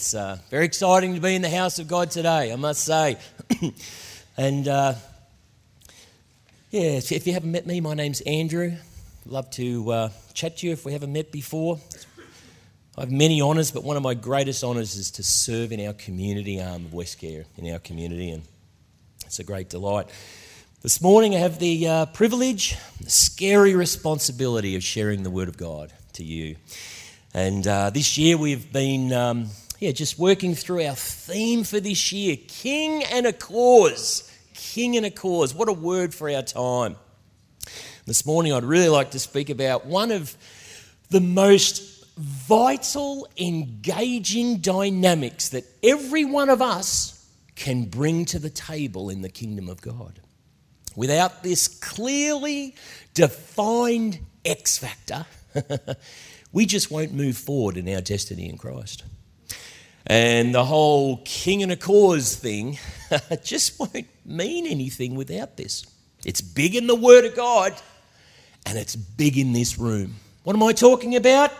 It's uh, very exciting to be in the house of God today, I must say. and uh, yeah, if you haven't met me, my name's Andrew. Love to uh, chat to you if we haven't met before. I have many honours, but one of my greatest honours is to serve in our community arm of Westcare, in our community, and it's a great delight. This morning, I have the uh, privilege, the scary responsibility of sharing the Word of God to you. And uh, this year, we've been. Um, yeah, just working through our theme for this year King and a Cause. King and a Cause. What a word for our time. This morning, I'd really like to speak about one of the most vital, engaging dynamics that every one of us can bring to the table in the kingdom of God. Without this clearly defined X factor, we just won't move forward in our destiny in Christ. And the whole king and a cause thing just won't mean anything without this. It's big in the Word of God, and it's big in this room. What am I talking about?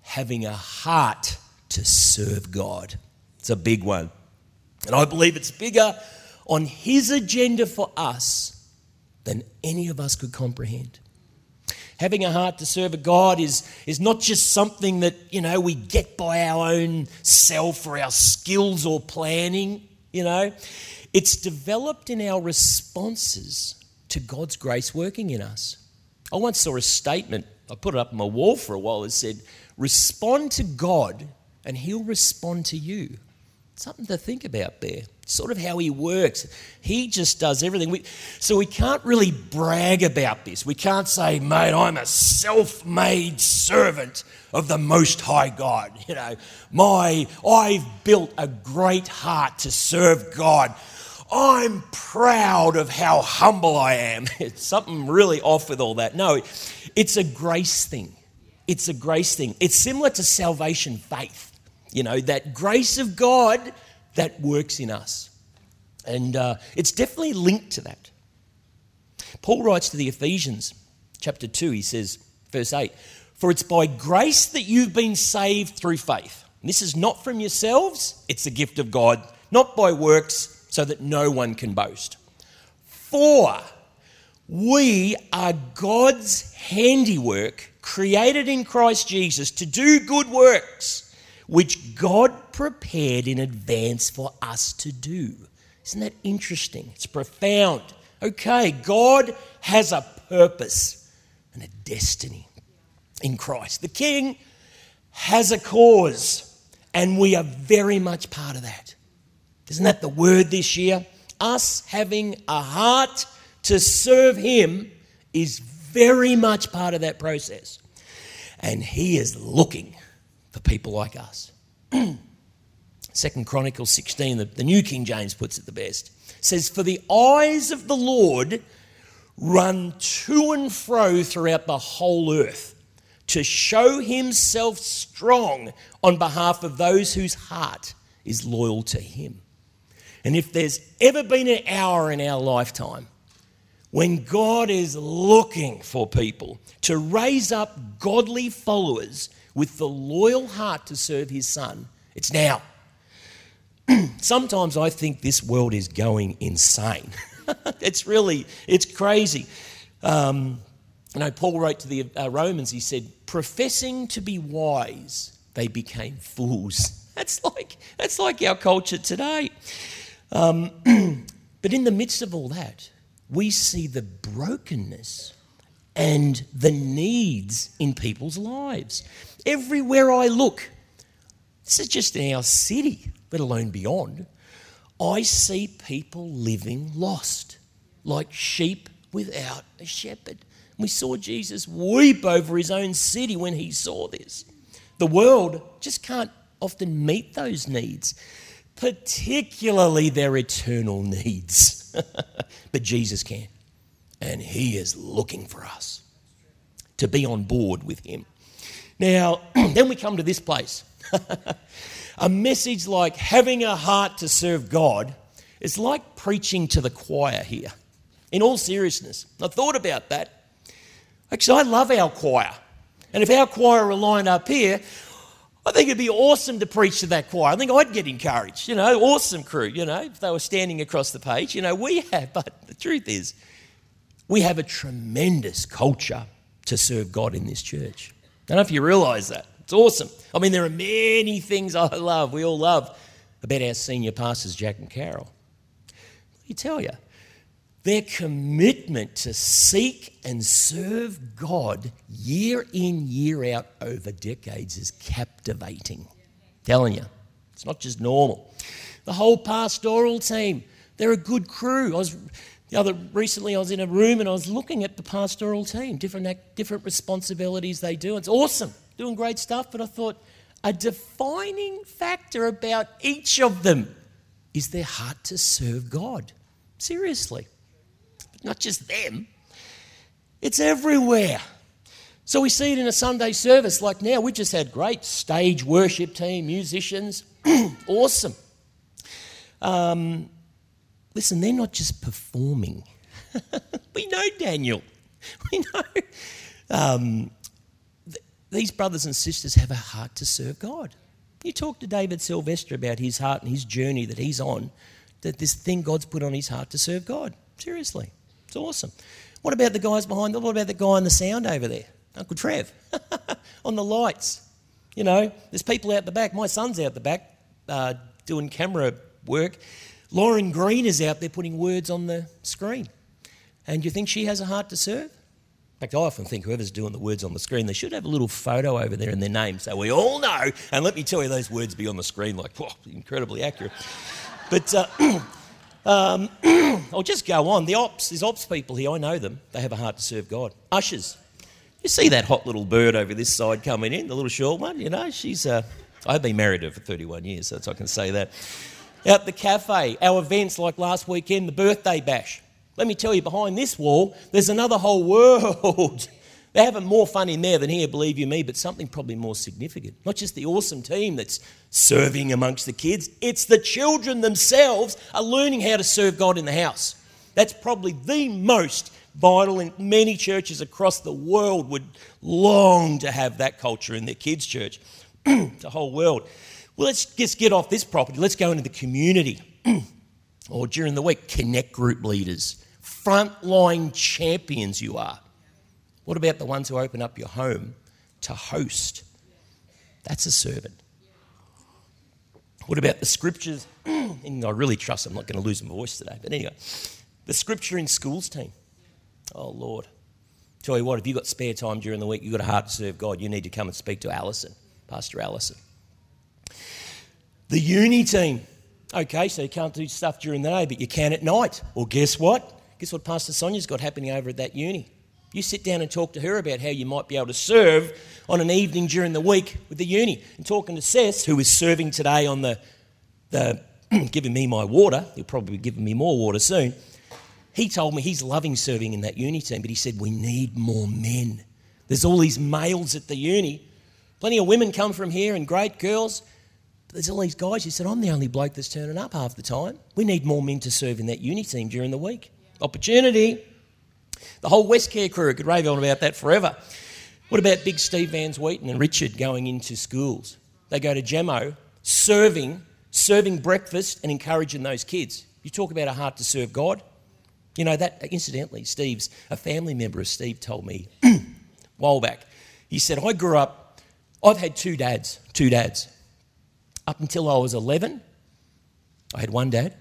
Having a heart to serve God. It's a big one. And I believe it's bigger on His agenda for us than any of us could comprehend. Having a heart to serve a God is, is not just something that, you know, we get by our own self or our skills or planning, you know. It's developed in our responses to God's grace working in us. I once saw a statement, I put it up on my wall for a while, it said, Respond to God and He'll respond to you. Something to think about there sort of how he works. He just does everything. We, so we can't really brag about this. We can't say, mate, I'm a self made servant of the Most High God. You know, my, I've built a great heart to serve God. I'm proud of how humble I am. It's something really off with all that. No, it's a grace thing. It's a grace thing. It's similar to salvation faith. You know, that grace of God that works in us. And uh, it's definitely linked to that. Paul writes to the Ephesians, chapter 2, he says, verse 8, For it's by grace that you've been saved through faith. And this is not from yourselves, it's a gift of God, not by works, so that no one can boast. For we are God's handiwork, created in Christ Jesus to do good works, which God prepared in advance for us to do. Isn't that interesting? It's profound. Okay, God has a purpose and a destiny in Christ. The King has a cause, and we are very much part of that. Isn't that the word this year? Us having a heart to serve Him is very much part of that process. And He is looking for people like us. Second Chronicles 16, the, the New King James puts it the best. says, For the eyes of the Lord run to and fro throughout the whole earth to show himself strong on behalf of those whose heart is loyal to him. And if there's ever been an hour in our lifetime when God is looking for people to raise up godly followers with the loyal heart to serve his son, it's now. sometimes I think this world is going insane. it's really, it's crazy. Um, you know, Paul wrote to the uh, Romans, he said, professing to be wise, they became fools. That's like, that's like our culture today. Um, but in the midst of all that, we see the brokenness and the needs in people's lives. Everywhere I look, this is just in our city let alone beyond, I see people living lost, like sheep without a shepherd. We saw Jesus weep over his own city when he saw this. The world just can't often meet those needs, particularly their eternal needs. but Jesus can. And he is looking for us to be on board with him. Now, then we come to this place. A message like having a heart to serve God is like preaching to the choir here. In all seriousness, I thought about that. Actually, I love our choir. And if our choir were lined up here, I think it'd be awesome to preach to that choir. I think I'd get encouraged. You know, awesome crew, you know, if they were standing across the page. You know, we have, but the truth is, we have a tremendous culture to serve God in this church. I don't know if you realise that. It's awesome. I mean, there are many things I love, we all love, about our senior pastors, Jack and Carol. Let me tell you, their commitment to seek and serve God year in, year out over decades is captivating. Telling you, it's not just normal. The whole pastoral team, they're a good crew. I was the other recently I was in a room and I was looking at the pastoral team, different different responsibilities they do. It's awesome, doing great stuff, but I thought a defining factor about each of them is their heart to serve God. Seriously not just them, it's everywhere. So we see it in a Sunday service like now. We just had great stage worship team, musicians. awesome. Um, listen, they're not just performing. we know Daniel. We know um, th- these brothers and sisters have a heart to serve God. You talk to David Sylvester about his heart and his journey that he's on, that this thing God's put on his heart to serve God. Seriously. It's awesome. What about the guys behind? What about the guy on the sound over there? Uncle Trev. on the lights. You know, there's people out the back. My son's out the back uh, doing camera work. Lauren Green is out there putting words on the screen. And you think she has a heart to serve? In fact, I often think whoever's doing the words on the screen, they should have a little photo over there in their name so we all know. And let me tell you, those words be on the screen like, whoa, incredibly accurate. But uh, Um, I'll just go on. The ops, there's ops people here. I know them. They have a heart to serve God. Ushers. You see that hot little bird over this side coming in, the little short one? You know, she's. Uh, I've been married to her for 31 years, so I can say that. Out the cafe, our events like last weekend, the birthday bash. Let me tell you, behind this wall, there's another whole world they're having more fun in there than here, believe you me, but something probably more significant. Not just the awesome team that's serving amongst the kids, it's the children themselves are learning how to serve God in the house. That's probably the most vital, and many churches across the world would long to have that culture in their kids' church. the whole world. Well, let's just get off this property. Let's go into the community. or during the week, connect group leaders, frontline champions you are. What about the ones who open up your home to host? That's a servant. What about the scriptures? and I really trust I'm not going to lose my voice today. But anyway, the scripture in schools team. Oh, Lord. Tell you what, if you've got spare time during the week, you've got a heart to serve God, you need to come and speak to Alison, Pastor Alison. The uni team. Okay, so you can't do stuff during the day, but you can at night. Well, guess what? Guess what Pastor Sonia's got happening over at that uni? You sit down and talk to her about how you might be able to serve on an evening during the week with the uni. And talking to Seth, who is serving today on the, the giving me my water, he'll probably be giving me more water soon. He told me he's loving serving in that uni team, but he said, We need more men. There's all these males at the uni. Plenty of women come from here and great girls. But there's all these guys. He said, I'm the only bloke that's turning up half the time. We need more men to serve in that uni team during the week. Opportunity. The whole Westcare crew could rave on about that forever. What about Big Steve Van Wheaton and Richard going into schools? They go to Gemo, serving, serving breakfast and encouraging those kids. You talk about a heart to serve God. You know, that incidentally, Steve's a family member of Steve told me a while back. He said, I grew up, I've had two dads, two dads. Up until I was 11, I had one dad.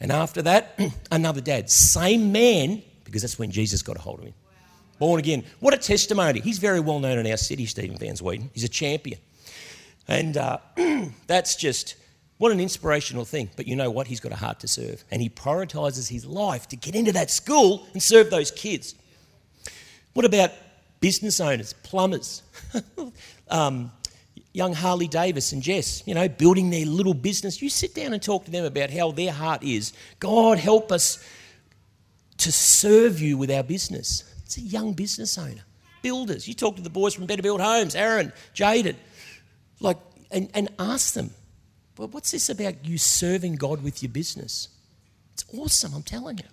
And after that, another dad. Same man, because that's when Jesus got a hold of him. Born again. What a testimony. He's very well known in our city, Stephen Van Wheaton. He's a champion. And uh, that's just what an inspirational thing. But you know what? He's got a heart to serve. And he prioritizes his life to get into that school and serve those kids. What about business owners, plumbers, um, young Harley Davis and Jess, you know, building their little business? You sit down and talk to them about how their heart is. God, help us to serve you with our business. It's a young business owner. Builders. You talk to the boys from Better Build Homes, Aaron, Jaden, like, and, and ask them, well, what's this about you serving God with your business? It's awesome, I'm telling you.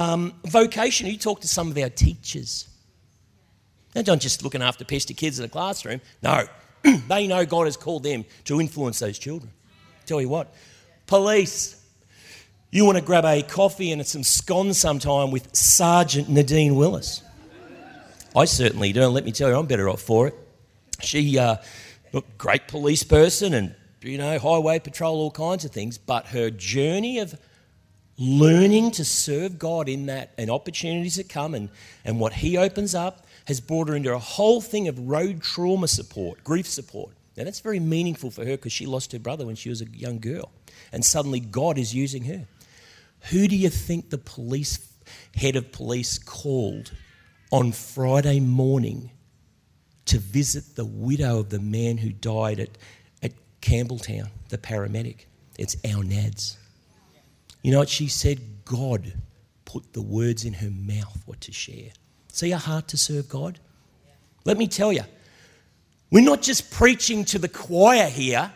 Um, vocation, you talk to some of our teachers. They're not just looking after pesty kids in a classroom. No, they know God has called them to influence those children. Tell you what, police, you want to grab a coffee and some scones sometime with Sergeant Nadine Willis. I certainly do, and let me tell you, I'm better off for it. She, uh, look, great police person and, you know, highway patrol, all kinds of things, but her journey of learning to serve God in that and opportunities that come and, and what He opens up has brought her into a whole thing of road trauma support, grief support. Now, that's very meaningful for her because she lost her brother when she was a young girl. And suddenly God is using her. Who do you think the police head of police called on Friday morning to visit the widow of the man who died at, at Campbelltown, the paramedic? It's our Nads. You know what she said? God put the words in her mouth what to share. See a heart to serve God? Let me tell you, we're not just preaching to the choir here,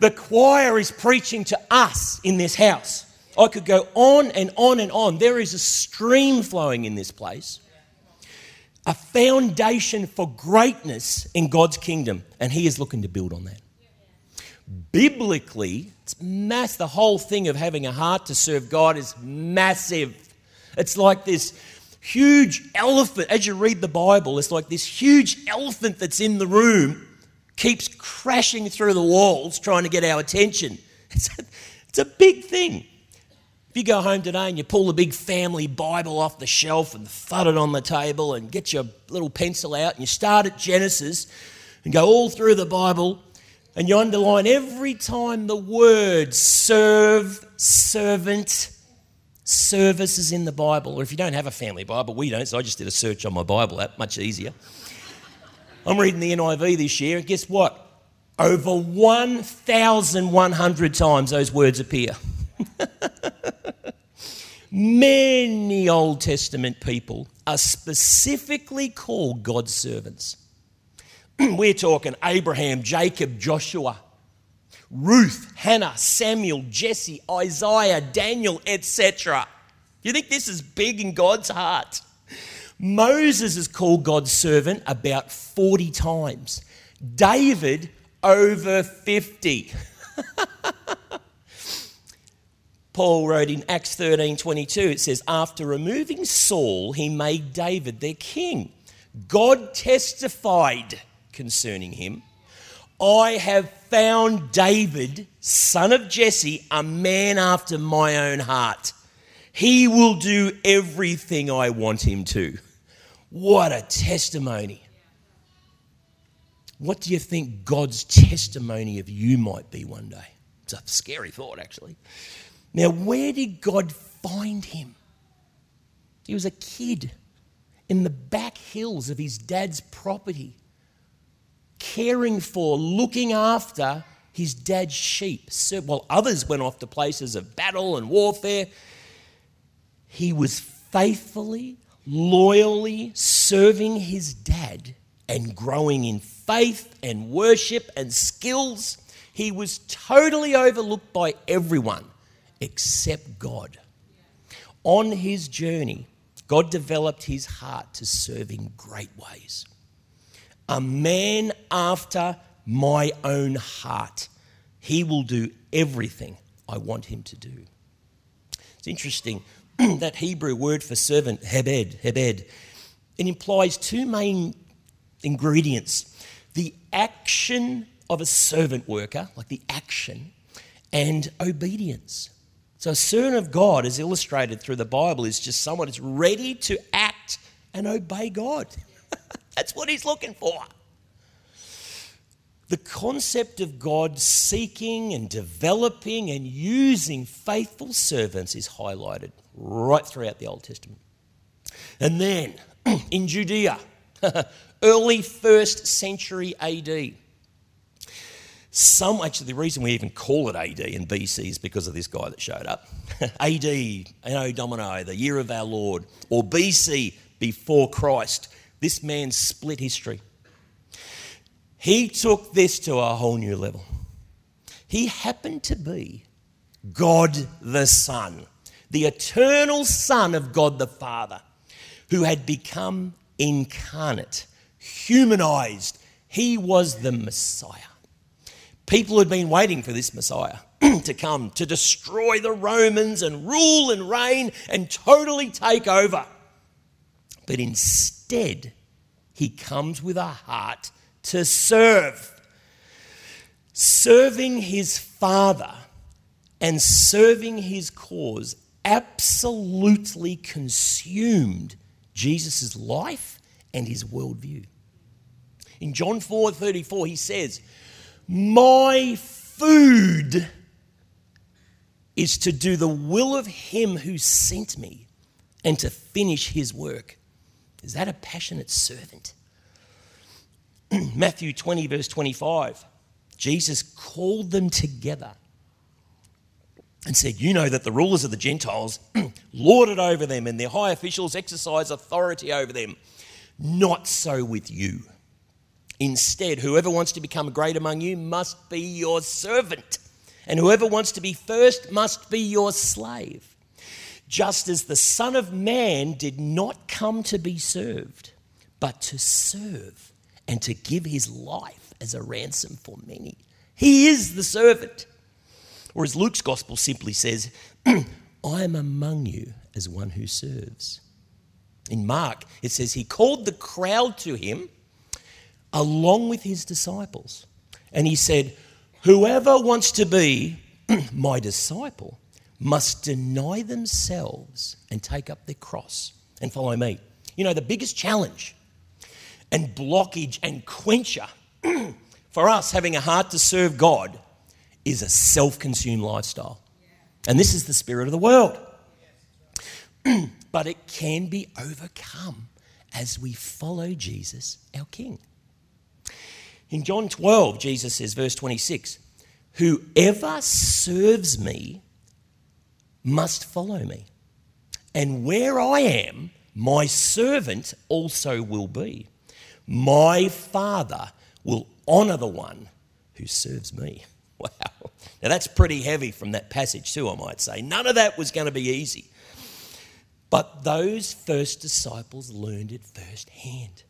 the choir is preaching to us in this house. I could go on and on and on. There is a stream flowing in this place, a foundation for greatness in God's kingdom, and He is looking to build on that. Biblically, it's mass. The whole thing of having a heart to serve God is massive. It's like this huge elephant. As you read the Bible, it's like this huge elephant that's in the room keeps crashing through the walls trying to get our attention. It's a, it's a big thing. If you go home today and you pull the big family Bible off the shelf and thud it on the table and get your little pencil out and you start at Genesis and go all through the Bible and you underline every time the word serve, servant, service is in the Bible, or if you don't have a family Bible, we don't, so I just did a search on my Bible app, much easier. I'm reading the NIV this year, and guess what? Over 1,100 times those words appear. Many Old Testament people are specifically called God's servants. We're talking Abraham, Jacob, Joshua, Ruth, Hannah, Samuel, Jesse, Isaiah, Daniel, etc. You think this is big in God's heart? Moses is called God's servant about 40 times. David, over 50. Paul wrote in Acts 13 22, it says, After removing Saul, he made David their king. God testified concerning him I have found David, son of Jesse, a man after my own heart. He will do everything I want him to. What a testimony. What do you think God's testimony of you might be one day? It's a scary thought, actually. Now, where did God find him? He was a kid in the back hills of his dad's property caring for, looking after his dad's sheep. So, while others went off to places of battle and warfare, he was faithfully, loyally serving his dad and growing in faith and worship and skills. He was totally overlooked by everyone except God. On his journey, God developed his heart to serve in great ways a man after my own heart. He will do everything I want him to do. It's interesting that Hebrew word for servant, hebed, hebed, it implies two main ingredients the action of a servant worker, like the action, and obedience. So, a servant of God, as illustrated through the Bible, is just someone who's ready to act and obey God. That's what he's looking for. The concept of God seeking and developing and using faithful servants is highlighted right throughout the Old Testament. And then in Judea, early first century AD, some actually the reason we even call it AD and BC is because of this guy that showed up. AD, Anno Domini, the year of our Lord, or BC, before Christ. This man split history. He took this to a whole new level. He happened to be God the Son, the eternal Son of God the Father, who had become incarnate, humanized, He was the Messiah. People had been waiting for this Messiah to come to destroy the Romans and rule and reign and totally take over. But instead, he comes with a heart to serve. Serving his Father and serving his cause absolutely consumed Jesus' life and his worldview. In John 4 34, he says, My food is to do the will of him who sent me and to finish his work. Is that a passionate servant? Matthew 20, verse 25, Jesus called them together and said, You know that the rulers of the Gentiles lord it over them, and their high officials exercise authority over them. Not so with you. Instead, whoever wants to become great among you must be your servant, and whoever wants to be first must be your slave. Just as the Son of Man did not come to be served, but to serve and to give his life as a ransom for many. He is the servant. Or as Luke's gospel simply says, I am among you as one who serves. In Mark, it says he called the crowd to him along with his disciples. And he said, Whoever wants to be my disciple must deny themselves and take up their cross and follow me. You know, the biggest challenge and blockage and quencher for us having a heart to serve God is a self consumed lifestyle. And this is the spirit of the world. but it can be overcome as we follow Jesus, our King. In John 12, Jesus says, verse 26, Whoever serves me must follow me. And where I am, my servant also will be. My Father will honour the one who serves me. Wow. Now that's pretty heavy from that passage, too, I might say. None of that was going to be easy. But those first disciples learned it firsthand.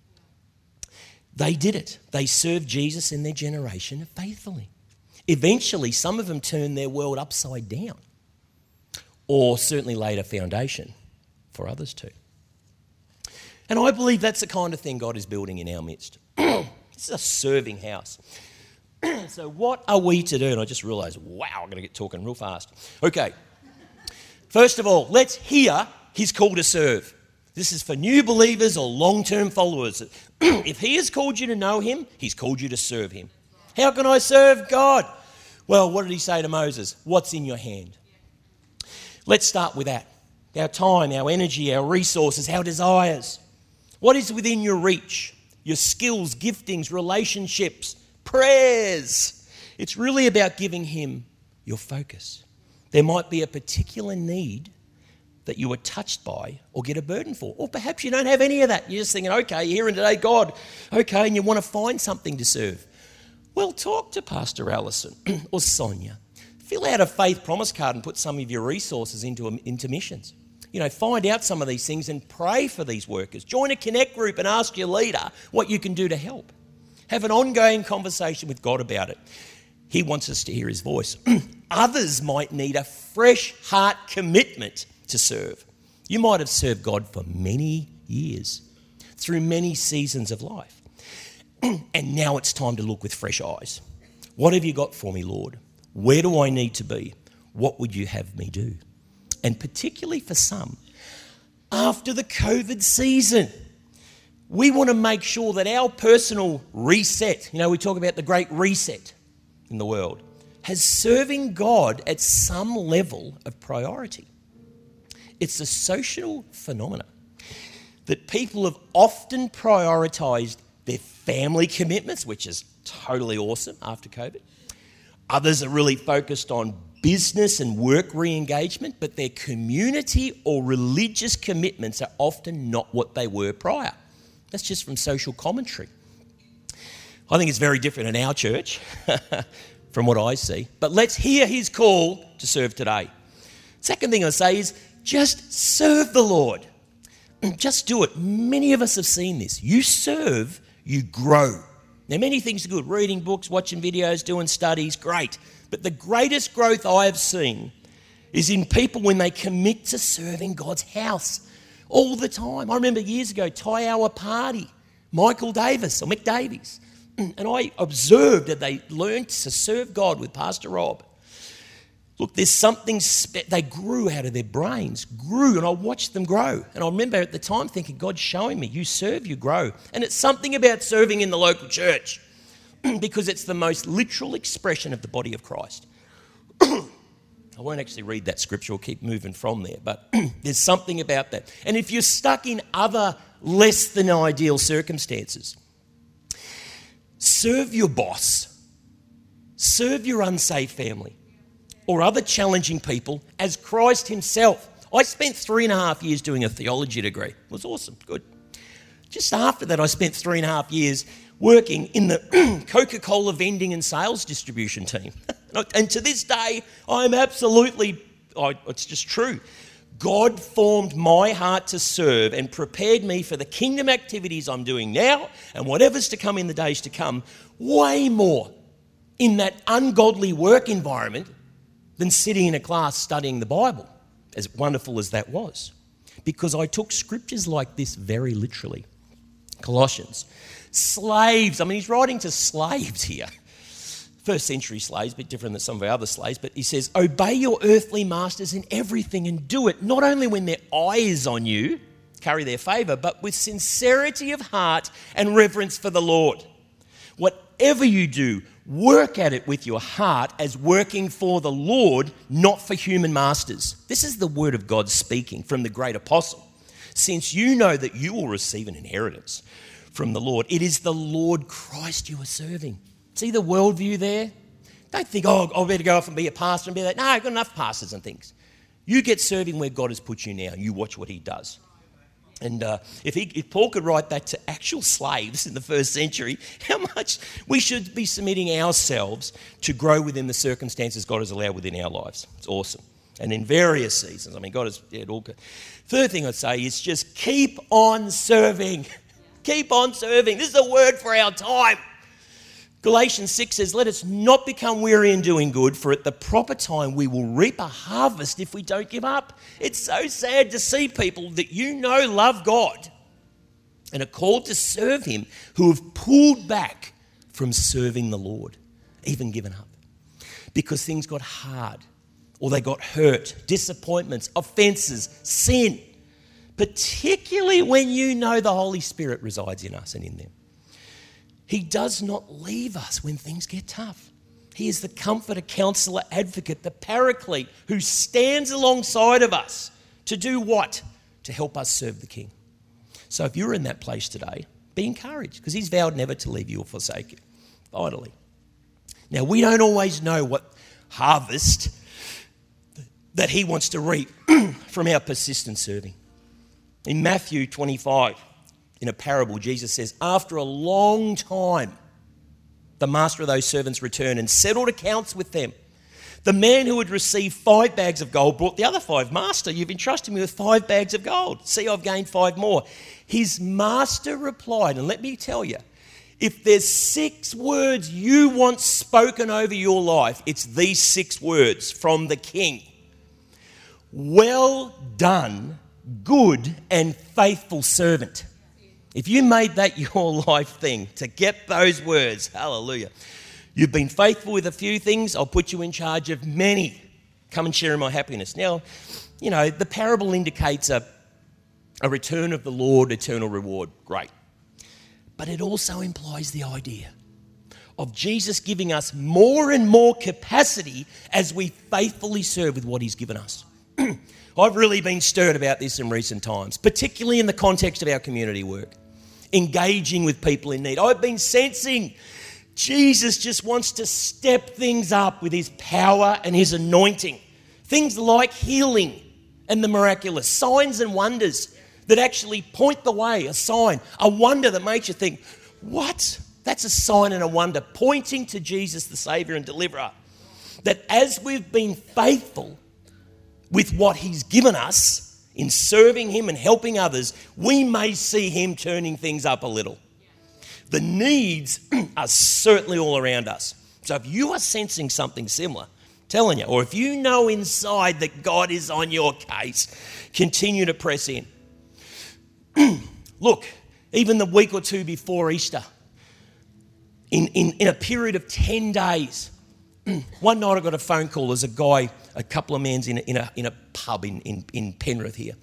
They did it. They served Jesus in their generation faithfully. Eventually, some of them turned their world upside down, or certainly laid a foundation for others too. And I believe that's the kind of thing God is building in our midst. this is a serving house. so, what are we to do? And I just realised, wow, I'm going to get talking real fast. Okay. First of all, let's hear his call to serve. This is for new believers or long term followers. If he has called you to know him, he's called you to serve him. How can I serve God? Well, what did he say to Moses? What's in your hand? Let's start with that our time, our energy, our resources, our desires. What is within your reach? Your skills, giftings, relationships, prayers. It's really about giving Him your focus. There might be a particular need that you are touched by or get a burden for. Or perhaps you don't have any of that. You're just thinking, okay, here and today, God, okay, and you want to find something to serve. Well, talk to Pastor Allison or Sonia. Fill out a faith promise card and put some of your resources into, um, into missions. You know, find out some of these things and pray for these workers. Join a connect group and ask your leader what you can do to help. Have an ongoing conversation with God about it. He wants us to hear his voice. Others might need a fresh heart commitment to serve. You might have served God for many years, through many seasons of life. and now it's time to look with fresh eyes. What have you got for me, Lord? Where do I need to be? What would you have me do? And particularly for some, after the COVID season, we want to make sure that our personal reset, you know, we talk about the great reset in the world, has serving God at some level of priority. It's a social phenomenon that people have often prioritized their family commitments, which is totally awesome after COVID. Others are really focused on business and work re engagement, but their community or religious commitments are often not what they were prior. That's just from social commentary. I think it's very different in our church from what I see. But let's hear his call to serve today. Second thing I say is just serve the Lord. Just do it. Many of us have seen this. You serve, you grow. Now, many things are good reading books, watching videos, doing studies, great. But the greatest growth I have seen is in people when they commit to serving God's house all the time. I remember years ago, Thai Hour Party, Michael Davis or Mick Davies. And I observed that they learned to serve God with Pastor Rob. Look, there's something, spe- they grew out of their brains, grew, and I watched them grow. And I remember at the time thinking, God's showing me, you serve, you grow. And it's something about serving in the local church because it's the most literal expression of the body of Christ. I won't actually read that scripture, I'll keep moving from there, but there's something about that. And if you're stuck in other less than ideal circumstances, serve your boss, serve your unsafe family or other challenging people as Christ Himself. I spent three and a half years doing a theology degree. It was awesome, good. Just after that, I spent three and a half years working in the Coca Cola vending and sales distribution team. and to this day, I'm absolutely, it's just true. God formed my heart to serve and prepared me for the kingdom activities I'm doing now and whatever's to come in the days to come, way more in that ungodly work environment than sitting in a class studying the Bible, as wonderful as that was. Because I took scriptures like this very literally. Colossians. Slaves, I mean, he's writing to slaves here. First century slaves, a bit different than some of our other slaves, but he says, Obey your earthly masters in everything and do it not only when their eye is on you, carry their favor, but with sincerity of heart and reverence for the Lord. Whatever you do, work at it with your heart as working for the Lord, not for human masters. This is the word of God speaking from the great apostle. Since you know that you will receive an inheritance from the Lord, it is the Lord Christ you are serving. See the worldview there? Don't think, oh, I better go off and be a pastor and be like, no, I've got enough pastors and things. You get serving where God has put you now. And you watch what he does. And uh, if, he, if Paul could write that to actual slaves in the first century, how much we should be submitting ourselves to grow within the circumstances God has allowed within our lives. It's awesome. And in various seasons. I mean, God has. Yeah, all, third thing I'd say is just keep on serving. keep on serving. This is a word for our time. Galatians 6 says, Let us not become weary in doing good, for at the proper time we will reap a harvest if we don't give up. It's so sad to see people that you know love God and are called to serve Him who have pulled back from serving the Lord, even given up. Because things got hard, or they got hurt, disappointments, offenses, sin, particularly when you know the Holy Spirit resides in us and in them. He does not leave us when things get tough. He is the comforter, counselor, advocate, the paraclete who stands alongside of us to do what? To help us serve the King. So if you're in that place today, be encouraged because He's vowed never to leave you or forsake you. Finally. Now, we don't always know what harvest that He wants to reap from our persistent serving. In Matthew 25, in a parable, Jesus says, After a long time, the master of those servants returned and settled accounts with them. The man who had received five bags of gold brought the other five. Master, you've entrusted me with five bags of gold. See, I've gained five more. His master replied, and let me tell you, if there's six words you want spoken over your life, it's these six words from the king Well done, good and faithful servant. If you made that your life thing to get those words, hallelujah. You've been faithful with a few things, I'll put you in charge of many. Come and share in my happiness. Now, you know, the parable indicates a, a return of the Lord, eternal reward. Great. But it also implies the idea of Jesus giving us more and more capacity as we faithfully serve with what He's given us. I've really been stirred about this in recent times, particularly in the context of our community work engaging with people in need. I've been sensing Jesus just wants to step things up with his power and his anointing. Things like healing and the miraculous, signs and wonders that actually point the way, a sign, a wonder that makes you think, what? That's a sign and a wonder pointing to Jesus, the Savior and Deliverer. That as we've been faithful with what He's given us, in serving Him and helping others, we may see Him turning things up a little. The needs are certainly all around us. So if you are sensing something similar, telling you, or if you know inside that God is on your case, continue to press in. Look, even the week or two before Easter, in, in, in a period of 10 days, one night I got a phone call. There's a guy, a couple of men in a, in a, in a pub in, in, in Penrith here.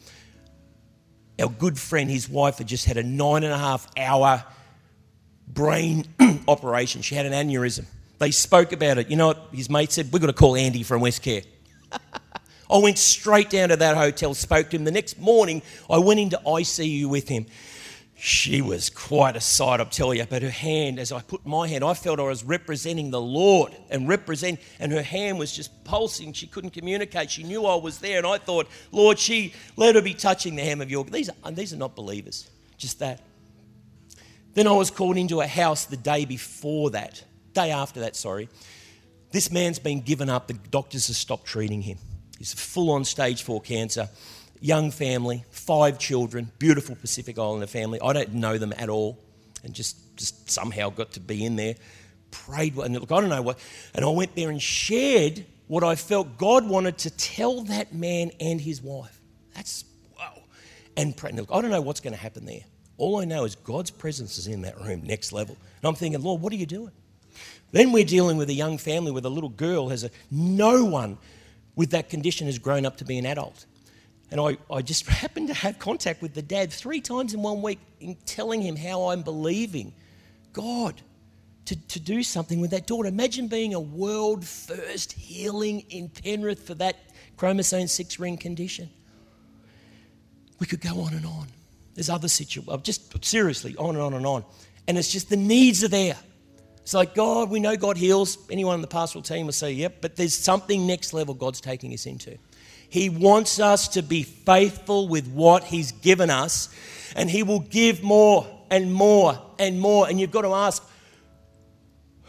Our good friend, his wife, had just had a nine and a half hour brain operation. She had an aneurysm. They spoke about it. You know what his mate said? We've got to call Andy from Westcare. I went straight down to that hotel, spoke to him. The next morning, I went into ICU with him. She was quite a sight, I'll tell you. But her hand, as I put my hand, I felt I was representing the Lord and represent, and her hand was just pulsing. She couldn't communicate. She knew I was there, and I thought, Lord, she let her be touching the hem of your. These are these are not believers. Just that. Then I was called into a house the day before that, day after that. Sorry, this man's been given up. The doctors have stopped treating him. He's full on stage four cancer young family, five children, beautiful Pacific Islander family. I don't know them at all, and just, just somehow got to be in there. Prayed, and look, I don't know what. And I went there and shared what I felt God wanted to tell that man and his wife. That's wow. And pray. look, I don't know what's going to happen there. All I know is God's presence is in that room, next level. And I'm thinking, Lord, what are you doing? Then we're dealing with a young family with a little girl has a no one with that condition has grown up to be an adult. And I, I just happened to have contact with the dad three times in one week in telling him how I'm believing God to, to do something with that daughter. Imagine being a world first healing in Penrith for that chromosome 6 ring condition. We could go on and on. There's other situations, uh, just seriously, on and on and on. And it's just the needs are there. It's like, God, we know God heals. Anyone in the pastoral team will say, yep, but there's something next level God's taking us into. He wants us to be faithful with what He's given us, and He will give more and more and more. And you've got to ask,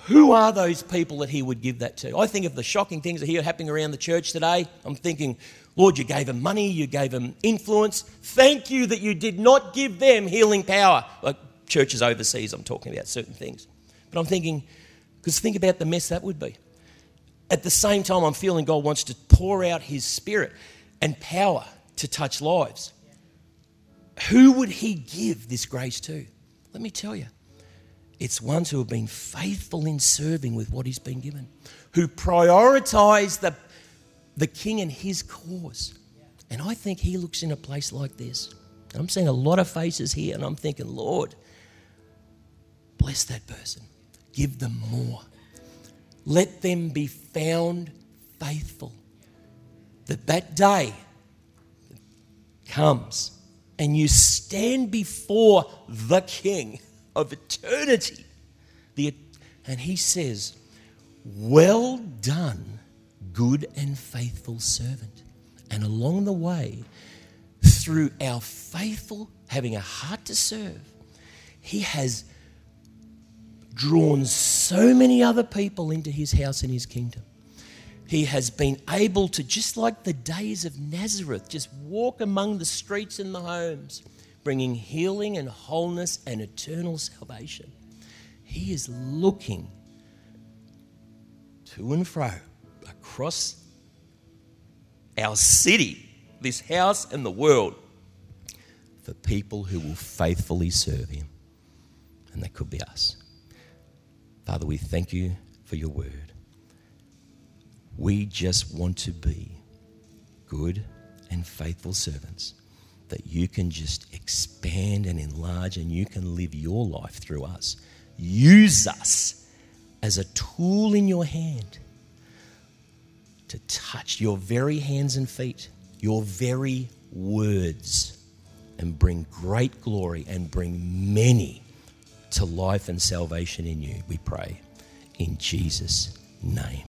who are those people that He would give that to? I think of the shocking things that are happening around the church today. I'm thinking, Lord, you gave them money, you gave them influence. Thank you that you did not give them healing power. Like churches overseas, I'm talking about certain things. But I'm thinking, because think about the mess that would be at the same time, I'm feeling God wants to pour out His Spirit and power to touch lives. Who would He give this grace to? Let me tell you, it's ones who have been faithful in serving with what He's been given, who prioritize the, the King and His cause. And I think He looks in a place like this. I'm seeing a lot of faces here, and I'm thinking, Lord, bless that person, give them more let them be found faithful. That that day comes and you stand before the King of eternity. The, and he says, Well done, good and faithful servant. And along the way, through our faithful, having a heart to serve, he has drawn so many other people into his house and his kingdom. He has been able to, just like the days of Nazareth, just walk among the streets and the homes, bringing healing and wholeness and eternal salvation. He is looking to and fro across our city, this house, and the world for people who will faithfully serve him. And that could be us. Father, we thank you for your word. We just want to be good and faithful servants that you can just expand and enlarge and you can live your life through us. Use us as a tool in your hand to touch your very hands and feet, your very words, and bring great glory and bring many to life and salvation in you, we pray. In Jesus' name.